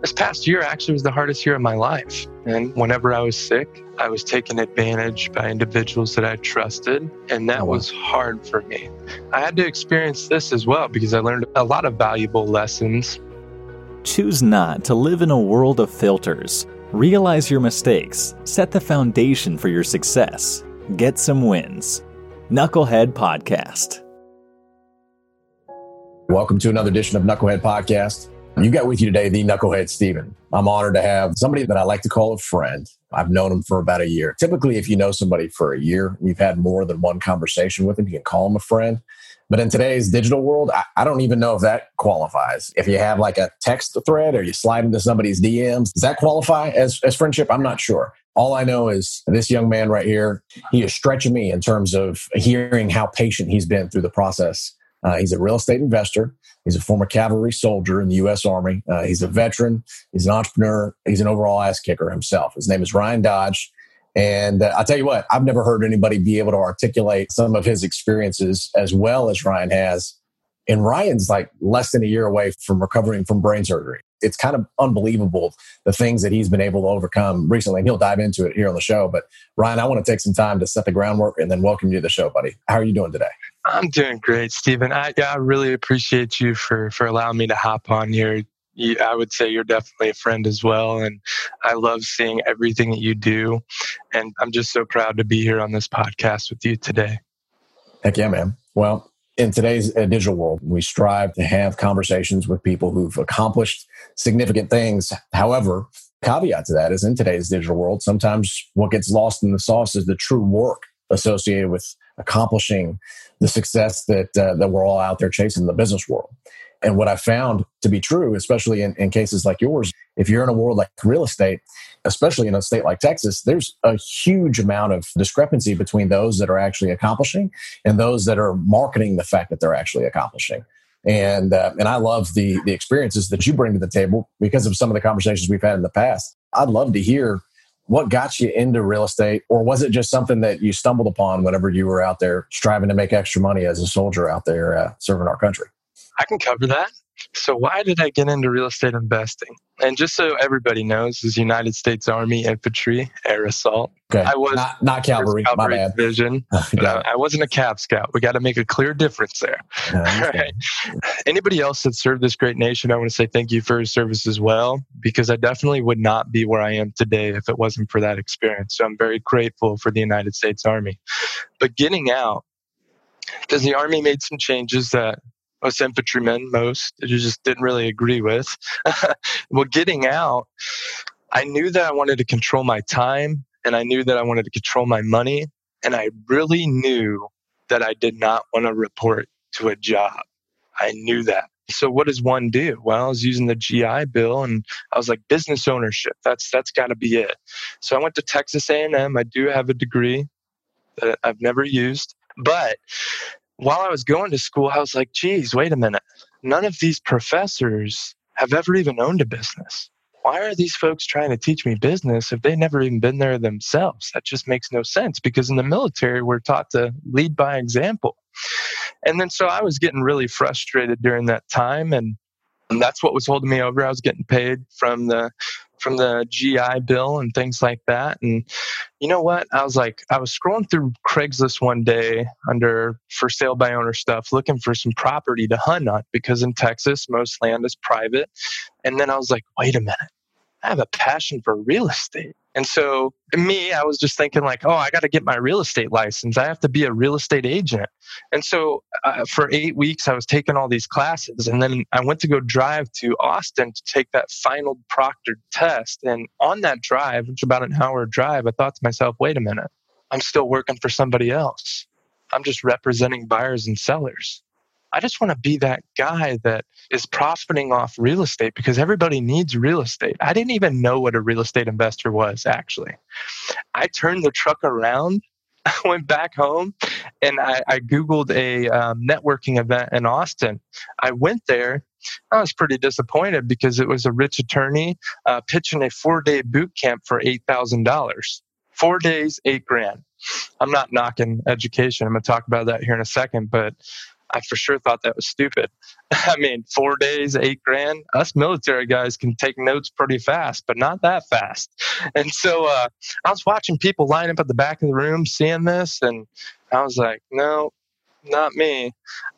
This past year actually was the hardest year of my life. And whenever I was sick, I was taken advantage by individuals that I trusted, and that oh, was hard for me. I had to experience this as well because I learned a lot of valuable lessons. Choose not to live in a world of filters. Realize your mistakes, set the foundation for your success, get some wins. Knucklehead Podcast. Welcome to another edition of Knucklehead Podcast. You got with you today the Knucklehead Steven. I'm honored to have somebody that I like to call a friend. I've known him for about a year. Typically, if you know somebody for a year, you've had more than one conversation with him, you can call him a friend. But in today's digital world, I, I, don't even know if that qualifies. If you have like a text thread or you slide into somebody's DMs, does that qualify as, as friendship? I'm not sure. All I know is this young man right here, he is stretching me in terms of hearing how patient he's been through the process. Uh, he's a real estate investor. He's a former cavalry soldier in the U.S. Army. Uh, he's a veteran. He's an entrepreneur. He's an overall ass kicker himself. His name is Ryan Dodge. And uh, I'll tell you what, I've never heard anybody be able to articulate some of his experiences as well as Ryan has. And Ryan's like less than a year away from recovering from brain surgery. It's kind of unbelievable the things that he's been able to overcome recently. And he'll dive into it here on the show. But Ryan, I want to take some time to set the groundwork and then welcome you to the show, buddy. How are you doing today? I'm doing great, Stephen. I, I really appreciate you for for allowing me to hop on here. You, I would say you're definitely a friend as well, and I love seeing everything that you do. And I'm just so proud to be here on this podcast with you today. Heck yeah, man. Well, in today's uh, digital world, we strive to have conversations with people who've accomplished significant things. However, caveat to that is in today's digital world, sometimes what gets lost in the sauce is the true work associated with accomplishing the success that uh, that we're all out there chasing in the business world. And what I found to be true, especially in, in cases like yours, if you're in a world like real estate, especially in a state like Texas, there's a huge amount of discrepancy between those that are actually accomplishing and those that are marketing the fact that they're actually accomplishing. And uh, and I love the the experiences that you bring to the table because of some of the conversations we've had in the past. I'd love to hear what got you into real estate or was it just something that you stumbled upon whenever you were out there striving to make extra money as a soldier out there uh, serving our country? I can cover that so why did I get into real estate investing? And just so everybody knows, is United States Army Infantry Air Assault. Okay. I was not, not cavalry. cavalry my bad. Division. uh, I wasn't a Cav Scout. We got to make a clear difference there. right. Anybody else that served this great nation, I want to say thank you for your service as well, because I definitely would not be where I am today if it wasn't for that experience. So I'm very grateful for the United States Army. But getting out, because the Army made some changes that us infantrymen, most, you just didn't really agree with. well, getting out, I knew that I wanted to control my time and I knew that I wanted to control my money. And I really knew that I did not want to report to a job. I knew that. So what does one do? Well, I was using the GI Bill and I was like business ownership. That's that's got to be it. So I went to Texas A&M. I do have a degree that I've never used, but while I was going to school, I was like, geez, wait a minute. None of these professors have ever even owned a business. Why are these folks trying to teach me business if they've never even been there themselves? That just makes no sense because in the military, we're taught to lead by example. And then so I was getting really frustrated during that time. And, and that's what was holding me over. I was getting paid from the from the GI Bill and things like that. And you know what? I was like, I was scrolling through Craigslist one day under for sale by owner stuff, looking for some property to hunt on because in Texas, most land is private. And then I was like, wait a minute. I have a passion for real estate. And so, me, I was just thinking, like, oh, I got to get my real estate license. I have to be a real estate agent. And so, uh, for eight weeks, I was taking all these classes. And then I went to go drive to Austin to take that final proctored test. And on that drive, which is about an hour drive, I thought to myself, wait a minute, I'm still working for somebody else. I'm just representing buyers and sellers. I just want to be that guy that is profiting off real estate because everybody needs real estate. I didn't even know what a real estate investor was actually. I turned the truck around, I went back home, and I, I Googled a um, networking event in Austin. I went there. I was pretty disappointed because it was a rich attorney uh, pitching a four day boot camp for $8,000. Four days, eight grand. I'm not knocking education. I'm going to talk about that here in a second, but I for sure thought that was stupid. I mean, four days, eight grand. Us military guys can take notes pretty fast, but not that fast. And so uh, I was watching people line up at the back of the room seeing this, and I was like, no, not me.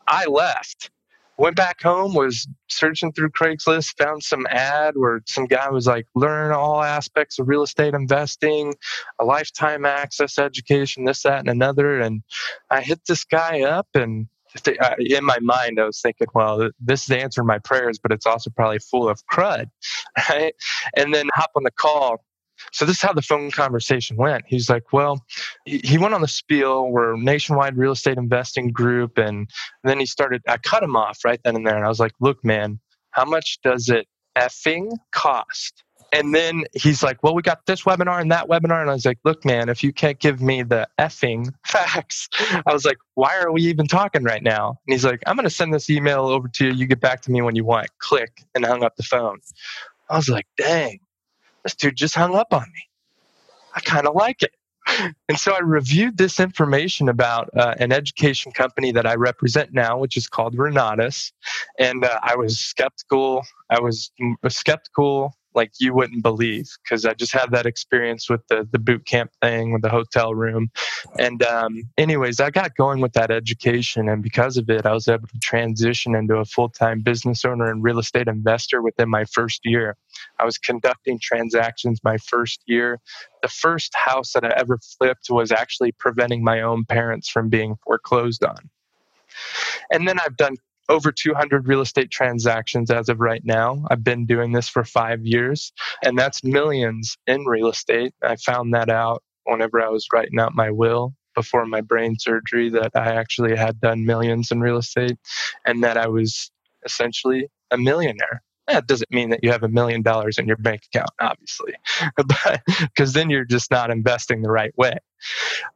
I left. Went back home, was searching through Craigslist, found some ad where some guy was like, learn all aspects of real estate investing, a lifetime access education, this, that, and another. And I hit this guy up and Uh, in my mind, I was thinking, well, this is answering my prayers, but it's also probably full of crud, right? And then hop on the call. So this is how the phone conversation went. He's like, well, he went on the spiel. We're nationwide real estate investing group, and then he started. I cut him off right then and there, and I was like, look, man, how much does it effing cost and then he's like, Well, we got this webinar and that webinar. And I was like, Look, man, if you can't give me the effing facts, I was like, Why are we even talking right now? And he's like, I'm going to send this email over to you. You get back to me when you want. Click and hung up the phone. I was like, Dang, this dude just hung up on me. I kind of like it. And so I reviewed this information about uh, an education company that I represent now, which is called Renatus. And uh, I was skeptical. I was skeptical like you wouldn't believe because I just had that experience with the the boot camp thing with the hotel room. And um, anyways, I got going with that education, and because of it, I was able to transition into a full time business owner and real estate investor within my first year. I was conducting transactions my first year. The first house that I ever flipped was actually preventing my own parents from being foreclosed on. And then I've done over 200 real estate transactions as of right now. I've been doing this for five years, and that's millions in real estate. I found that out whenever I was writing out my will before my brain surgery that I actually had done millions in real estate and that I was essentially a millionaire. That doesn't mean that you have a million dollars in your bank account, obviously, because then you're just not investing the right way.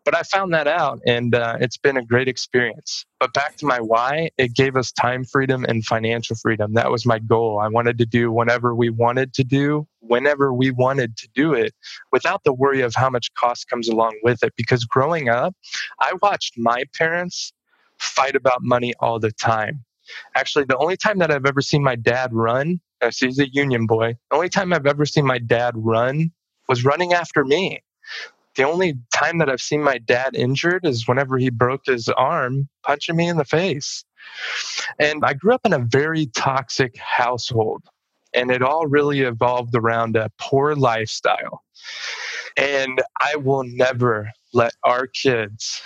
But I found that out, and uh, it's been a great experience. But back to my why, it gave us time freedom and financial freedom. That was my goal. I wanted to do whatever we wanted to do, whenever we wanted to do it, without the worry of how much cost comes along with it. Because growing up, I watched my parents fight about money all the time. Actually, the only time that I've ever seen my dad run, uh, he's a union boy, the only time I've ever seen my dad run was running after me. The only time that I've seen my dad injured is whenever he broke his arm punching me in the face. And I grew up in a very toxic household, and it all really evolved around a poor lifestyle. And I will never let our kids,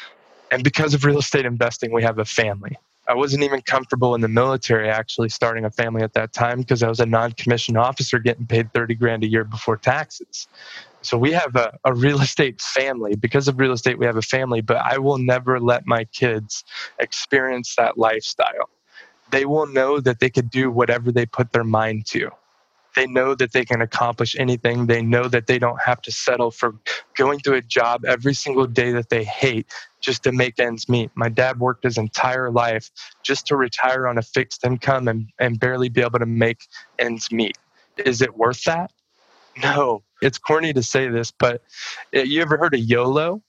and because of real estate investing, we have a family. I wasn't even comfortable in the military actually starting a family at that time because I was a non commissioned officer getting paid 30 grand a year before taxes. So we have a, a, real estate family. Because of real estate, we have a family, but I will never let my kids experience that lifestyle. They will know that they could do whatever they put their mind to. They know that they can accomplish anything. They know that they don't have to settle for going to a job every single day that they hate just to make ends meet. My dad worked his entire life just to retire on a fixed income and, and barely be able to make ends meet. Is it worth that? No. It's corny to say this, but uh, you ever heard of YOLO?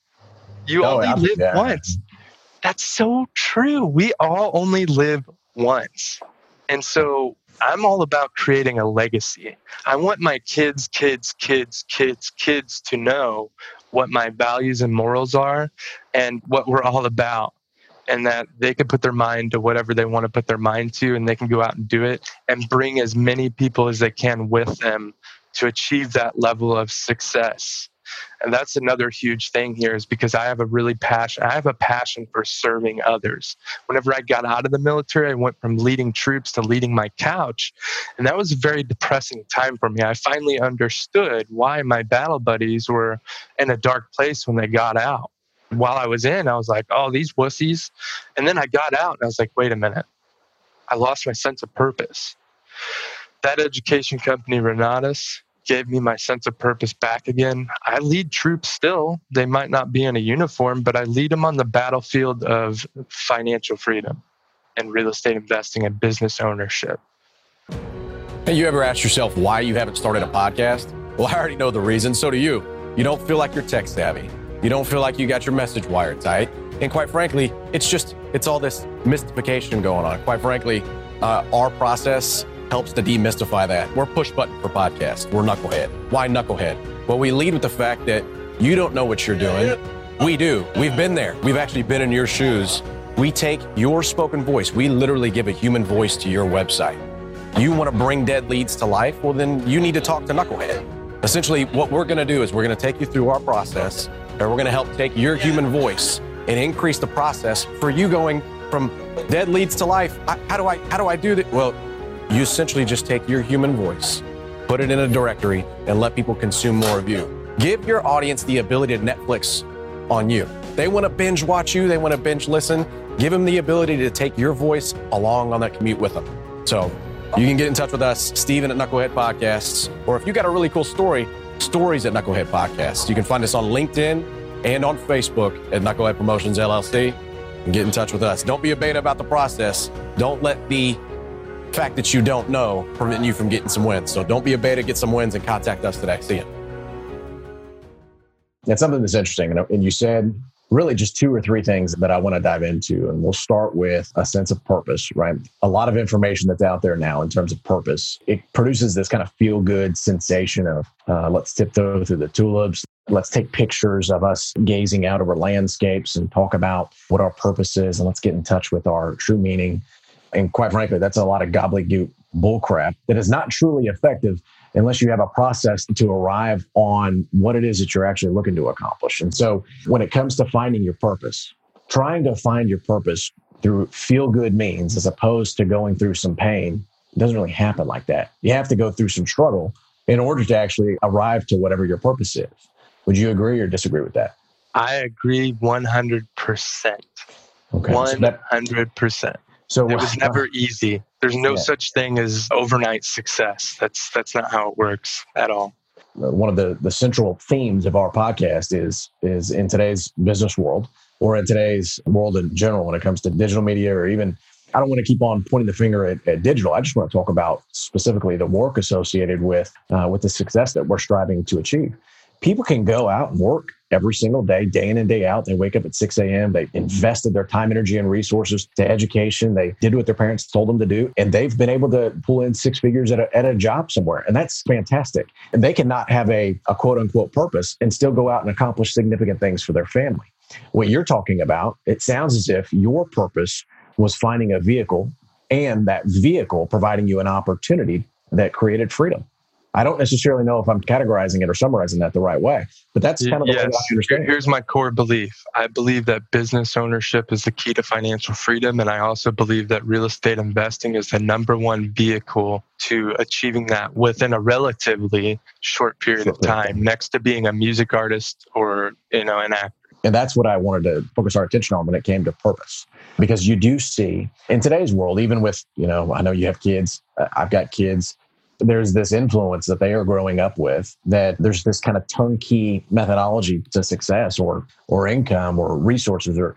You oh, only I'm, live yeah. once. That's so true. We all only live once. And so I'm all about creating a legacy. I want my kids, kids, kids, kids, kids to know what my values and morals are and what we're all about. And that they can put their mind to whatever they want to put their mind to, and they can go out and do it and bring as many people as they can with them to achieve that level of success and that's another huge thing here is because i have a really passion i have a passion for serving others. Whenever i got out of the military i went from leading troops to leading my couch and that was a very depressing time for me. I finally understood why my battle buddies were in a dark place when they got out. While i was in i was like oh these wussies. And then i got out and i was like wait a minute. I lost my sense of purpose. That education company renatus gave me my sense of purpose back again. I lead troops still. They might not be in a uniform, but I lead them on the battlefield of financial freedom and real estate investing and business ownership. Have you ever asked yourself why you haven't started a podcast? Well, I already know the reason. So do you. You don't feel like you're tech savvy. You don't feel like you got your message wired tight And quite frankly, it's just, it's all this mystification going on. Quite frankly, uh, our process helps to demystify that. We're push button for podcast. We're knucklehead. Why knucklehead? Well, we lead with the fact that you don't know what you're doing. We do. We've been there. We've actually been in your shoes. We take your spoken voice. We literally give a human voice to your website. You want to bring dead leads to life? Well, then you need to talk to Knucklehead. Essentially, what we're going to do is we're going to take you through our process, and we're going to help take your human voice and increase the process for you going from dead leads to life. How do I how do I do that? Well, you essentially just take your human voice, put it in a directory, and let people consume more of you. Give your audience the ability to Netflix on you. They want to binge watch you, they want to binge listen. Give them the ability to take your voice along on that commute with them. So you can get in touch with us, Steven at Knucklehead Podcasts, or if you got a really cool story, stories at Knucklehead Podcasts. You can find us on LinkedIn and on Facebook at Knucklehead Promotions LLC and get in touch with us. Don't be a beta about the process. Don't let the fact that you don't know preventing you from getting some wins. So don't be a beta, get some wins and contact us today. See you. That's something that's interesting. And you said really just two or three things that I want to dive into. And we'll start with a sense of purpose, right? A lot of information that's out there now in terms of purpose. It produces this kind of feel good sensation of uh, let's tiptoe through the tulips. Let's take pictures of us gazing out over landscapes and talk about what our purpose is. And let's get in touch with our true meaning. And quite frankly, that's a lot of gobbledygook bullcrap that is not truly effective unless you have a process to arrive on what it is that you're actually looking to accomplish. And so when it comes to finding your purpose, trying to find your purpose through feel good means as opposed to going through some pain doesn't really happen like that. You have to go through some struggle in order to actually arrive to whatever your purpose is. Would you agree or disagree with that? I agree 100%. Okay. 100%. So it was never easy. There's no yeah. such thing as overnight success. That's that's not how it works at all. One of the the central themes of our podcast is is in today's business world or in today's world in general when it comes to digital media or even I don't want to keep on pointing the finger at, at, digital. I just want to talk about specifically the work associated with uh, with the success that we're striving to achieve people can go out and work every single day, day in and day out. They wake up at 6 a.m. They invested their time, energy, and resources to education. They did what their parents told them to do, and they've been able to pull in six figures at a, at a job somewhere. And that's fantastic. And they cannot have a, a quote unquote purpose and still go out and accomplish significant things for their family. What you're talking about, it sounds as if your purpose was finding a vehicle and that vehicle providing you an opportunity that created freedom. I don't necessarily know if I'm categorizing it or summarizing that the right way, but that's kind of the yes. way I understand. Here's my core belief. I believe that business ownership is the key to financial freedom, and I also believe that real estate investing is the number one vehicle to achieving that within a relatively short period of time, next to being a music artist or you know an actor. And that's what I wanted to focus our attention on when it came to purpose. Because you do see in today's world, even with, you know, I know you have kids, uh, I've got kids, there's this influence that they are growing up with that there's this kind of turnkey methodology to success or or income or resources or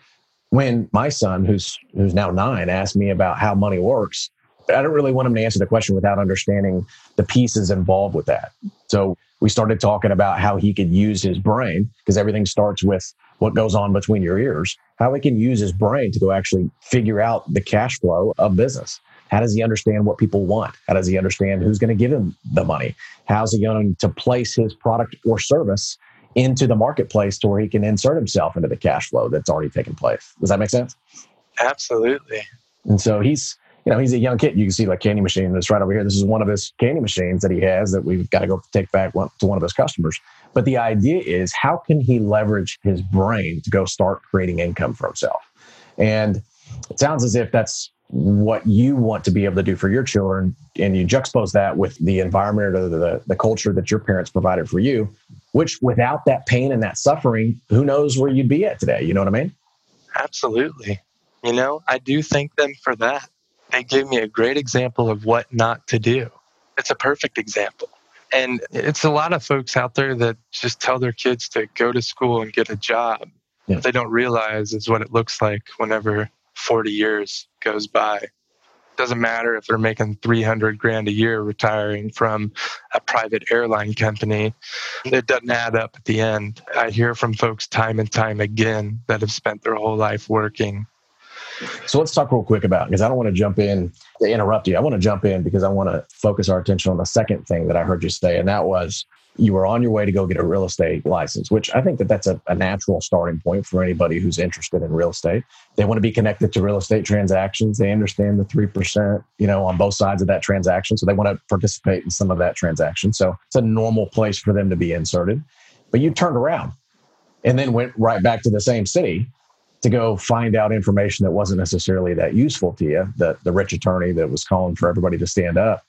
when my son who's who's now 9 asked me about how money works I don't really want him to answer the question without understanding the pieces involved with that. So we started talking about how he could use his brain because everything starts with what goes on between your ears, how he can use his brain to go actually figure out the cash flow of business. How does he understand what people want? How does he understand who's going to give him the money? How's he going to place his product or service into the marketplace to where he can insert himself into the cash flow that's already taken place? Does that make sense? Absolutely. And so he's, you know, he's a young kid. You can see like candy machine that's right over here. This is one of his candy machines that he has that we've got to go take back to one of his customers. But the idea is how can he leverage his brain to go start creating income for himself? And it sounds as if that's what you want to be able to do for your children and you juxtapose that with the environment or the, the culture that your parents provided for you which without that pain and that suffering who knows where you'd be at today you know what i mean? Absolutely. You know i do thank them for that. They gave me a great example of what not to do. It's a perfect example. And it's a lot of folks out there that just tell their kids to go to school and get a job yeah. they don't realize is what it looks like whenever 40 years goes by Doesn't matter if they're making 300 grand a year retiring from a private airline company. It doesn't add up at the end. I hear from folks time and time again that have spent their whole life working. So let's talk real quick about because I don't want to jump in to interrupt you. I want to jump in because I want to focus our attention on the second thing that I heard you say, and that was you were on your way to go get a real estate license, which I think that that's a, a, natural starting point for anybody who's interested in real estate. They want to be connected to real estate transactions. They understand the 3%, you know, on both sides of that transaction. So they want to participate in some of that transaction. So it's a normal place for them to be inserted. But you turned around and then went right back to the same city to go find out information that wasn't necessarily that useful to you, the, the rich attorney that was calling for everybody to stand up.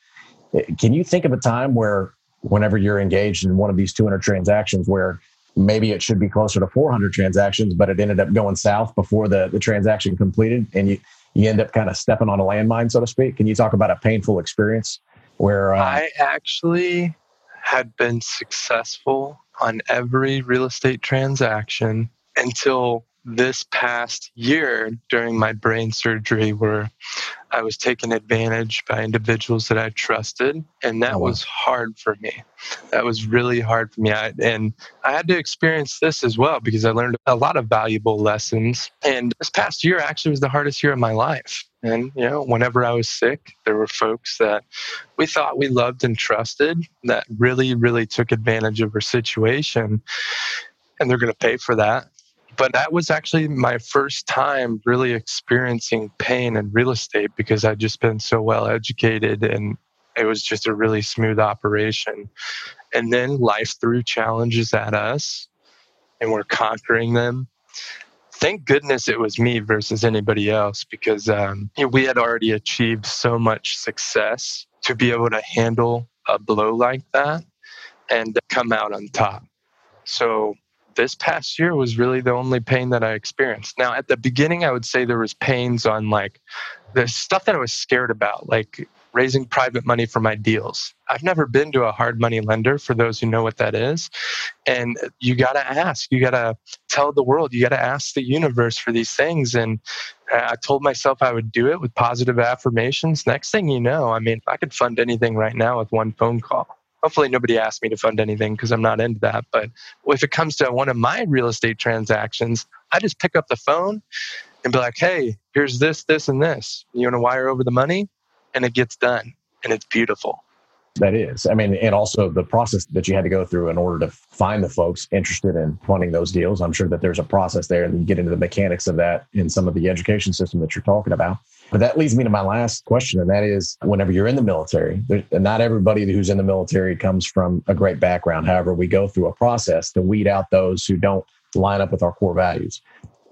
Eh, can you think of a time where whenever you're engaged in one of these 200 transactions where maybe it should be closer to 400 transactions, but it ended up going south before the, the transaction completed and you, you end up kind of stepping on a landmine, so to speak. Can you talk about a painful experience where uh, I actually had been successful on every real estate transaction until this past year during my brain surgery where I was taken advantage by individuals that I trusted. And that oh, wow. was hard for me. That was really hard for me. I, and I had to experience this as well because I learned a lot of valuable lessons. And this past year actually was the hardest year of my life. And, you know, whenever I was sick, there were folks that we thought we loved and trusted that really, really took advantage of our situation. And they're going to pay for that but that was actually my first time really experiencing pain in real estate because I'd just been so well educated and it was just a really smooth operation. And then life threw challenges at us and we're conquering them. Thank goodness it was me versus anybody else because um, we had already achieved so much success to be able to handle a blow like that and come out on top. So this past year was really the only pain that I experienced. Now, at the beginning, I would say there was pains on like the stuff that I was scared about, like raising private money for my deals. I've never been to a hard money lender for those who know what that is. And you got to ask, you got to tell the world, you got to ask the universe for these things. And I told myself I would do it with positive affirmations. Next thing you know, I mean, I could fund anything right now with one phone call hopefully nobody asked me to fund anything because I'm not into that. But if it comes to one of my real estate transactions, I just pick up the phone and be like, hey, here's this, this, and this. You want to wire over the money? And it gets done. And it's beautiful. That is. I mean, and also the process that you had to go through in order to find the folks interested in funding those deals. I'm sure that there's a process there and you get into the mechanics of that in some of the education system that you're talking about. But that leads me to my last question, and that is whenever you're in the military, not everybody who's in the military comes from a great background. However, we go through a process to weed out those who don't line up with our core values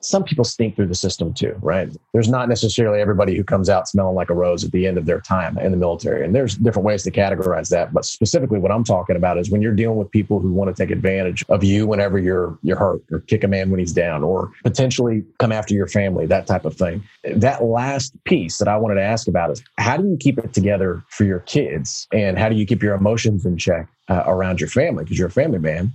some people sneak through the system too, right? There's not necessarily everybody who comes out smelling like a rose at the end of their time in the military. And there's different ways to categorize that. But specifically what I'm talking about is when you're dealing with people who want to take advantage of you whenever you're you're hurt or kick a man when he's down or potentially come after your family, that type of thing. That last piece that I wanted to ask about is how do you keep it together for your kids and how do you keep your emotions in check uh, around your family because you're a family man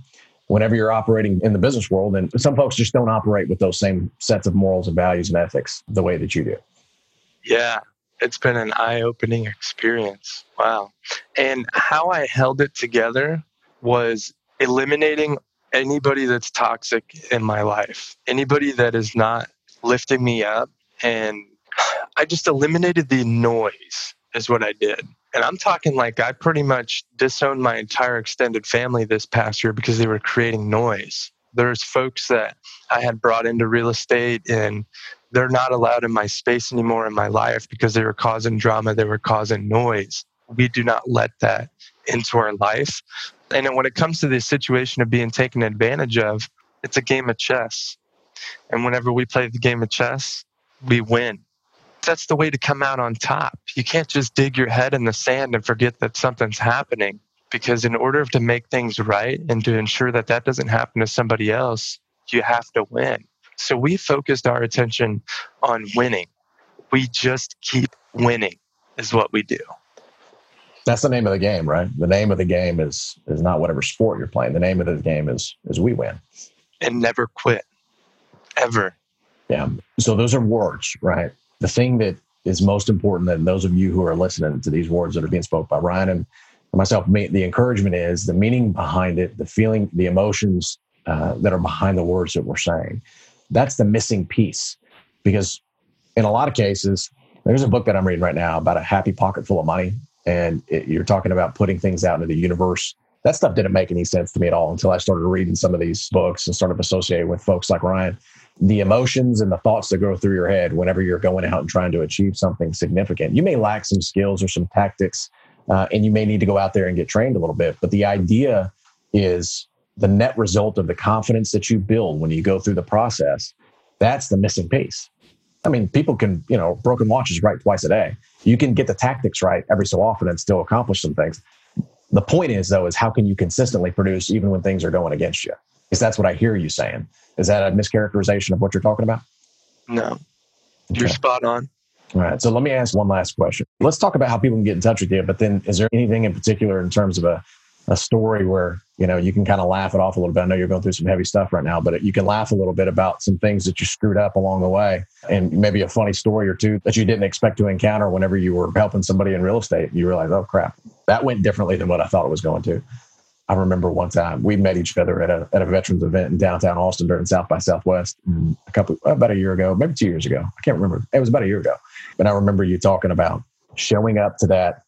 whenever you're operating in the business world. And some folks just don't operate with those same sets of morals and values and ethics the way that you do. Yeah, it's been an eye opening experience. Wow. And how I held it together was eliminating anybody that's toxic in my life, anybody that is not lifting me up. And I just eliminated the noise, is what I did. And I'm talking like I pretty much disowned my entire extended family this past year because they were creating noise. There's folks that I had brought into real estate and they're not allowed in my space anymore in my life because they were causing drama, they were causing noise. We do not let that into our life. And when it comes to the situation of being taken advantage of, it's a game of chess. And whenever we play the game of chess, we win that's the way to come out on top. You can't just dig your head in the sand and forget that something's happening. Because in order to make things right and to ensure that that doesn't happen to somebody else, you have to win. So we focused our attention on winning. We just keep winning, is what we do. That's the name of the game, right? The name of the game is is not whatever sport you're playing. The name of the game is is we win. And never quit. Ever. Yeah. So those are words, right? The thing that is most important than those of you who are listening to these words that are being spoke by Ryan and myself. The encouragement is the meaning behind it, the feeling, the emotions uh, that are behind the words that we're saying. That's the missing piece. Because in a lot of cases, there's a book that I'm reading right now about a happy pocket full of money. And it, you're talking about putting things out into the universe. That stuff didn't make any sense to me at all until I started reading some of these books and started associating with folks like Ryan the emotions and the thoughts that go through your head whenever you're going out and trying to achieve something significant. You may lack some skills or some tactics, uh, and you may need to go out there and get trained a little bit. But the idea is the net result of the confidence that you build when you go through the process. That's the missing piece. I mean, people can, you know, broken watches right twice a day. You can get the tactics right every so often and still accomplish some things. The point is, though, is how can you consistently produce even when things are going against you? Because that's what I hear you saying. Is that a mischaracterization of what you're talking about? No, okay. you're spot on. All right. So let me ask one last question. Let's talk about how people can get in touch with you. But then, is there anything in particular in terms of a, a story where you know you can kind of laugh it off a little bit? I know you're going through some heavy stuff right now, but you can laugh a little bit about some things that you screwed up along the way, and maybe a funny story or two that you didn't expect to encounter whenever you were helping somebody in real estate. You realize, oh crap, that went differently than what I thought it was going to. I remember one time we met each other at a, at a veterans event in downtown Austin during South by Southwest mm, a couple uh, about a year ago, maybe two years ago. I can't remember. It was about a year ago. But I remember you talking about showing up to that.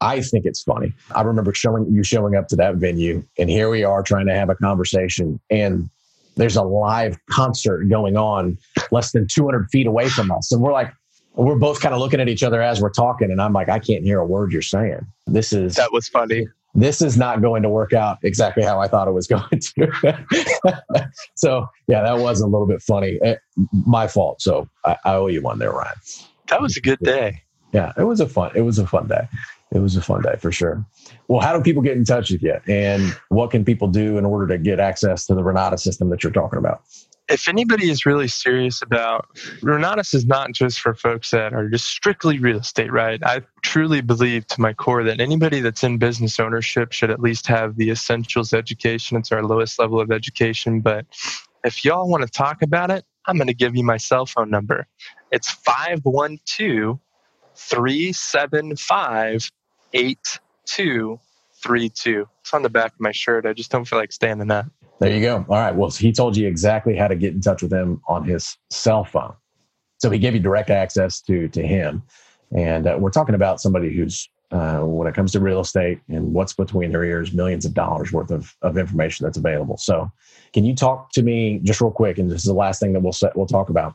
I think it's funny. I remember showing you showing up to that venue, and here we are trying to have a conversation, and there's a live concert going on less than 200 feet away from us, and we're like, we're both kind of looking at each other as we're talking, and I'm like, I can't hear a word you're saying. This is that was funny this is not going to work out exactly how I thought it was going to. so yeah, that was a little bit funny. Eh, my fault. So I, I, owe you one there, Ryan. That was a good day. Yeah, it was a fun. It was a fun day. It was a fun day for sure. Well, how do people get in touch with you, and what can people do in order to get access to the Renatus system that you're talking about? If anybody is really serious about Renatus is not just for folks that are just strictly real estate, right? I truly believe to my core that anybody that's in business ownership should at least have the essentials education. It's our lowest level of education. But if y'all want to talk about it, I'm going to give you my cell phone number. It's 512 375 8232. It's on the back of my shirt. I just don't feel like standing up. There you go. All right. Well, he told you exactly how to get in touch with him on his cell phone. So he gave you direct access to to him. And uh, we're talking about somebody who's, uh, when it comes to real estate and what's between their ears, millions of dollars worth of, of information that's available. So, can you talk to me just real quick? And this is the last thing that we'll set, we'll talk about.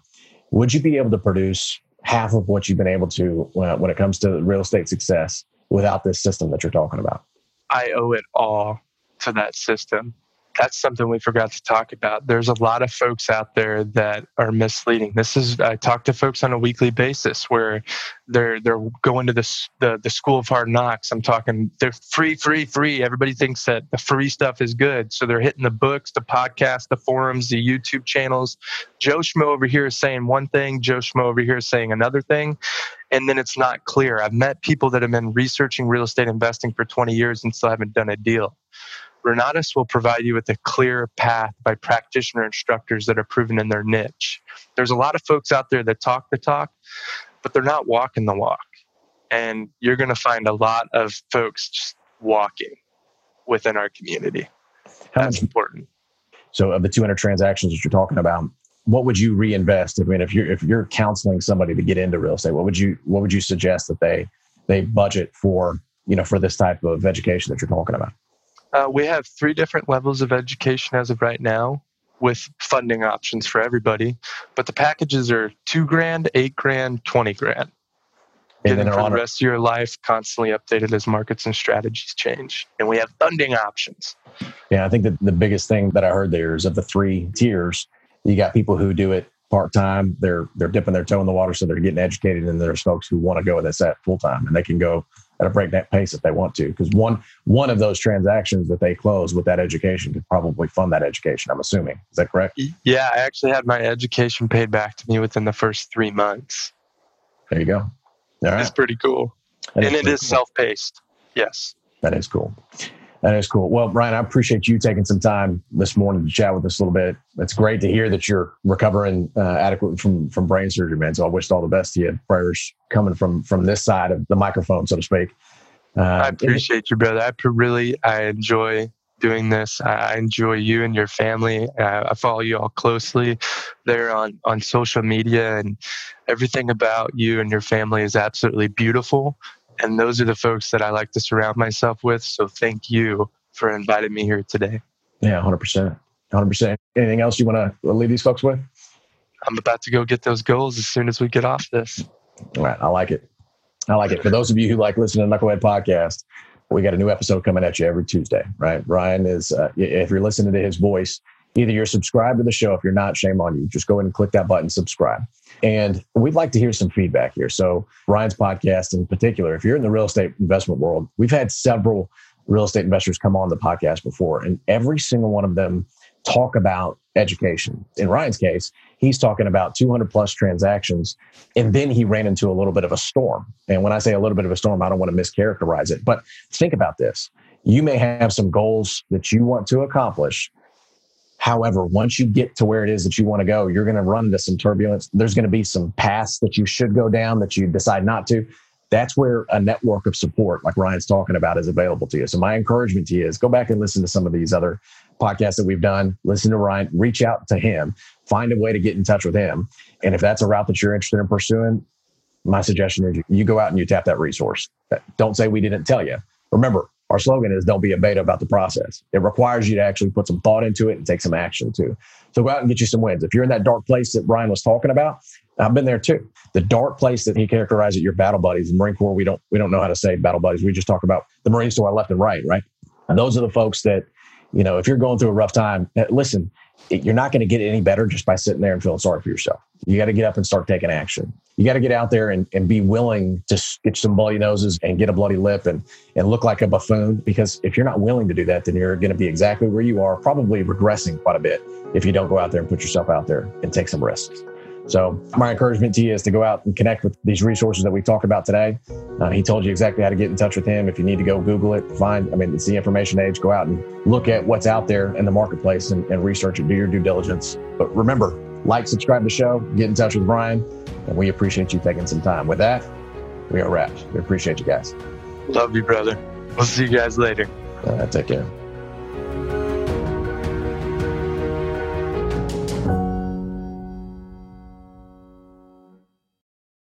Would you be able to produce half of what you've been able to uh, when it comes to real estate success without this system that you're talking about? I owe it all to that system that's something we forgot to talk about. There's a lot of folks out there that are misleading. This is I talk to folks on a weekly basis where they're they're going to the the, the school of hard knocks. I'm talking they're free, free, free. Everybody thinks that the free stuff is good, so they're hitting the books, the podcasts, the forums, the YouTube channels. Joe Schmo over here is saying one thing, Joe Schmo over here is saying another thing, and then it's not clear. I've met people that have been researching real estate investing for 20 years and still haven't done a deal. Renatus will provide you with a clear path by practitioner instructors that are proven in their niche. There's a lot of folks out there that talk the talk, but they're not walking the walk. And you're going to find a lot of folks just walking within our community. That's important. So, of the 200 transactions that you're talking about, what would you reinvest? I mean, if you're if you're counseling somebody to get into real estate, what would you what would you suggest that they they budget for you know for this type of education that you're talking about? Uh, we have three different levels of education as of right now with funding options for everybody. But the packages are two grand, eight grand, 20 grand. And then for the rest of your life, constantly updated as markets and strategies change. And we have funding options. Yeah, I think that the biggest thing that I heard there is of the three tiers, you got people who do it part time. They're they're dipping their toe in the water, so they're getting educated, and there's folks who want to go with this at full time, and they can go at a breakneck pace if they want to. Because one one of those transactions that they close with that education could probably fund that education. I'm assuming. Is that correct? Yeah, I actually had my education paid back to me within the first three months. There you go. All right. It's pretty cool, that and it is cool. self paced. Yes, that is cool. That is cool. Well, Ryan, I appreciate you taking some time this morning to chat with us a little bit. It's great to hear that you're recovering uh, adequately from from brain surgery, man. So I wish all the best to you. Prayers coming from from this side of the microphone, so to speak. Uh, I appreciate you, brother. I really I enjoy doing this. I enjoy you and your family. Uh, I follow you all closely there on, on social media, and everything about you and your family is absolutely beautiful. And those are the folks that I like to surround myself with. So thank you for inviting me here today. Yeah, 100%. 100%. Anything else you want to leave these folks with? I'm about to go get those goals as soon as we get off this. All right. I like it. I like it. For those of you who like listening to Knucklehead Podcast, we got a new episode coming at you every Tuesday, right? Ryan is, uh, if you're listening to his voice, either you're subscribed to the show. If you're not, shame on you. Just go ahead and click that button, subscribe. And we'd like to hear some feedback here. So, Ryan's podcast in particular, if you're in the real estate investment world, we've had several real estate investors come on the podcast before, and every single one of them talk about education. In Ryan's case, he's talking about 200 plus transactions, and then he ran into a little bit of a storm. And when I say a little bit of a storm, I don't want to mischaracterize it, but think about this. You may have some goals that you want to accomplish. However, once you get to where it is that you want to go, you're going to run into some turbulence. There's going to be some paths that you should go down that you decide not to that's where a network of support like Ryan's talking about is available to you. So my encouragement to you is go back and listen to some of these other podcasts that we've done, listen to Ryan, reach out to him, find a way to get in touch with him. And if that's a route that you're interested in pursuing, my suggestion is you go out and you tap that resource. Don't say we didn't tell you. Remember, our slogan is don't be a beta about the process. It requires you to actually put some thought into it and take some action too. So go out and get you some wins. If you're in that dark place that Brian was talking about, I've been there too. The dark place that he characterized it, your battle buddies. The Marine Corps, we don't we don't know how to say battle buddies. We just talk about the Marines to our left and right, right? And those are the folks that, you know, if you're going through a rough time, eh, listen, you're not going to get any better just by sitting there and feeling sorry for yourself. You got to get up and start taking action. You got to get out there and, and be willing to get some bloody noses and get a bloody lip and, and look like a buffoon. Because if you're not willing to do that, then you're going to be exactly where you are, probably regressing quite a bit if you don't go out there and put yourself out there and take some risks. So my encouragement to you is to go out and connect with these resources that we talked about today. Uh, he told you exactly how to get in touch with him. If you need to go Google it, find, I mean, it's the information age. Go out and look at what's out there in the marketplace and, and research it, do your due diligence. But remember, like, subscribe to the show, get in touch with Brian, and we appreciate you taking some time. With that, we are wrapped. We appreciate you guys. Love you, brother. We'll see you guys later. Uh, take care.